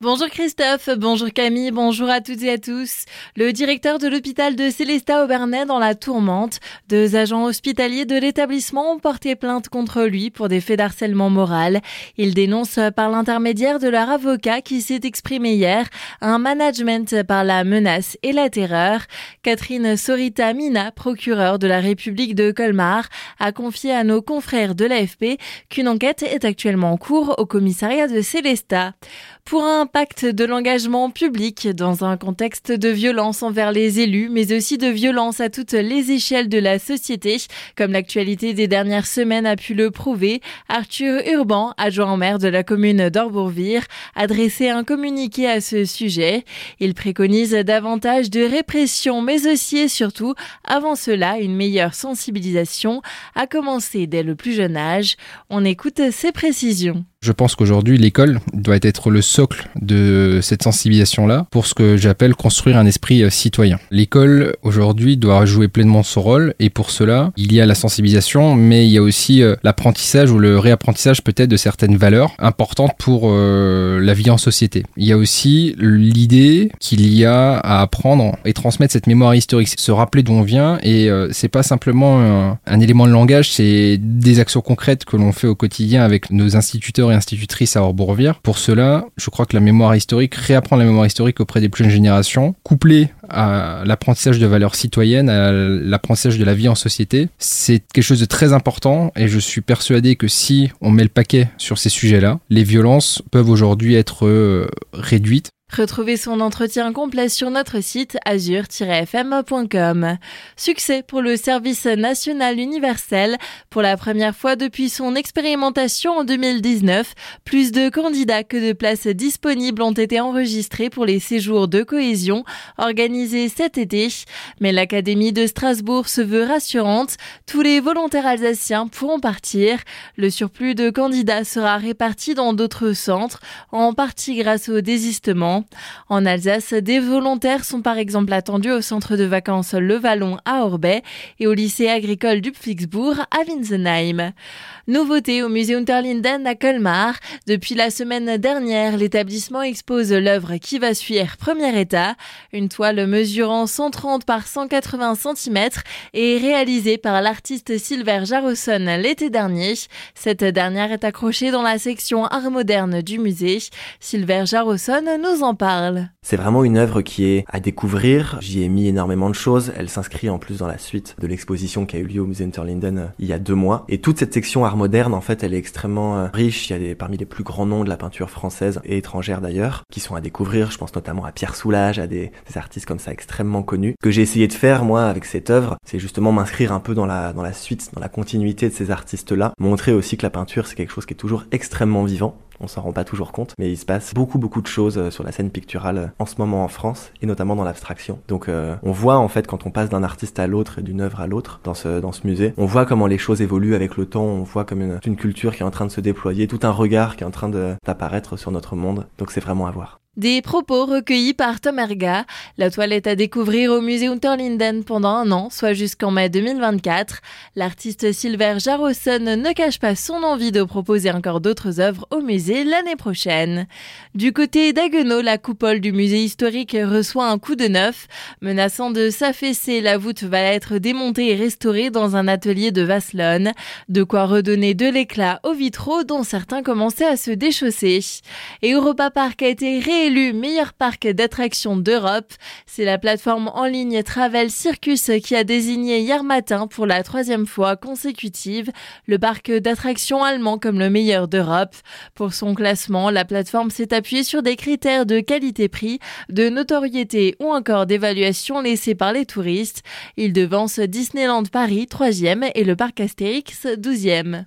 Bonjour Christophe, bonjour Camille, bonjour à toutes et à tous. Le directeur de l'hôpital de Célestat Aubernais dans la tourmente, deux agents hospitaliers de l'établissement ont porté plainte contre lui pour des faits d'harcèlement moral. Ils dénoncent par l'intermédiaire de leur avocat qui s'est exprimé hier un management par la menace et la terreur. Catherine Sorita Mina, procureure de la République de Colmar, a confié à nos confrères de l'AFP qu'une enquête est actuellement en cours au commissariat de Célestat. Pour un pacte de l'engagement public dans un contexte de violence envers les élus, mais aussi de violence à toutes les échelles de la société, comme l'actualité des dernières semaines a pu le prouver, Arthur Urban, adjoint maire de la commune d'Orbourvire, a dressé un communiqué à ce sujet. Il préconise davantage de répression, mais aussi et surtout, avant cela, une meilleure sensibilisation, à commencer dès le plus jeune âge. On écoute ses précisions. Je pense qu'aujourd'hui, l'école doit être le socle de cette sensibilisation-là pour ce que j'appelle construire un esprit euh, citoyen. L'école, aujourd'hui, doit jouer pleinement son rôle et pour cela, il y a la sensibilisation, mais il y a aussi euh, l'apprentissage ou le réapprentissage peut-être de certaines valeurs importantes pour euh, la vie en société. Il y a aussi l'idée qu'il y a à apprendre et transmettre cette mémoire historique, se rappeler d'où on vient et c'est pas simplement un, un élément de langage, c'est des actions concrètes que l'on fait au quotidien avec nos instituteurs et institutrice à Orbourvire. Pour cela, je crois que la mémoire historique, réapprendre la mémoire historique auprès des plus jeunes générations, couplée à l'apprentissage de valeurs citoyennes, à l'apprentissage de la vie en société, c'est quelque chose de très important et je suis persuadé que si on met le paquet sur ces sujets-là, les violences peuvent aujourd'hui être euh, réduites Retrouvez son entretien complet sur notre site azur-fm.com. Succès pour le service national universel. Pour la première fois depuis son expérimentation en 2019, plus de candidats que de places disponibles ont été enregistrés pour les séjours de cohésion organisés cet été. Mais l'Académie de Strasbourg se veut rassurante. Tous les volontaires alsaciens pourront partir. Le surplus de candidats sera réparti dans d'autres centres, en partie grâce au désistement en Alsace, des volontaires sont par exemple attendus au centre de vacances Le Vallon à Orbay et au lycée agricole du Pfixbourg à Winsenheim. Nouveauté au musée Unterlinden à Colmar. Depuis la semaine dernière, l'établissement expose l'œuvre qui va suivre premier état, une toile mesurant 130 par 180 cm et réalisée par l'artiste Silver Jarosson l'été dernier. Cette dernière est accrochée dans la section art moderne du musée. Silver Jarosson nous en parle. C'est vraiment une œuvre qui est à découvrir. J'y ai mis énormément de choses. Elle s'inscrit en plus dans la suite de l'exposition qui a eu lieu au musée Interlinden euh, il y a deux mois. Et toute cette section art moderne, en fait, elle est extrêmement euh, riche. Il y a des, parmi les plus grands noms de la peinture française et étrangère d'ailleurs, qui sont à découvrir. Je pense notamment à Pierre Soulages, à des, artistes comme ça extrêmement connus. Que j'ai essayé de faire, moi, avec cette œuvre, c'est justement m'inscrire un peu dans la, dans la suite, dans la continuité de ces artistes-là. Montrer aussi que la peinture, c'est quelque chose qui est toujours extrêmement vivant on s'en rend pas toujours compte, mais il se passe beaucoup beaucoup de choses euh, sur la scène picturale euh, en ce moment en France et notamment dans l'abstraction. Donc euh, on voit en fait quand on passe d'un artiste à l'autre et d'une œuvre à l'autre dans ce dans ce musée, on voit comment les choses évoluent avec le temps, on voit comme une, une culture qui est en train de se déployer, tout un regard qui est en train d'apparaître sur notre monde. Donc c'est vraiment à voir. Des propos recueillis par Tom Erga. La toile est à découvrir au musée Unterlinden pendant un an, soit jusqu'en mai 2024. L'artiste Silver Jarosson ne cache pas son envie de proposer encore d'autres œuvres au musée l'année prochaine. Du côté d'Aguenau, la coupole du musée historique reçoit un coup de neuf. Menaçant de s'affaisser, la voûte va être démontée et restaurée dans un atelier de Vasselonne. De quoi redonner de l'éclat aux vitraux dont certains commençaient à se déchausser. Et Europa Park a été réélu élu meilleur parc d'attractions d'Europe. C'est la plateforme en ligne Travel Circus qui a désigné hier matin pour la troisième fois consécutive le parc d'attractions allemand comme le meilleur d'Europe. Pour son classement, la plateforme s'est appuyée sur des critères de qualité-prix, de notoriété ou encore d'évaluation laissés par les touristes. Il devance Disneyland Paris troisième et le parc Astérix douzième.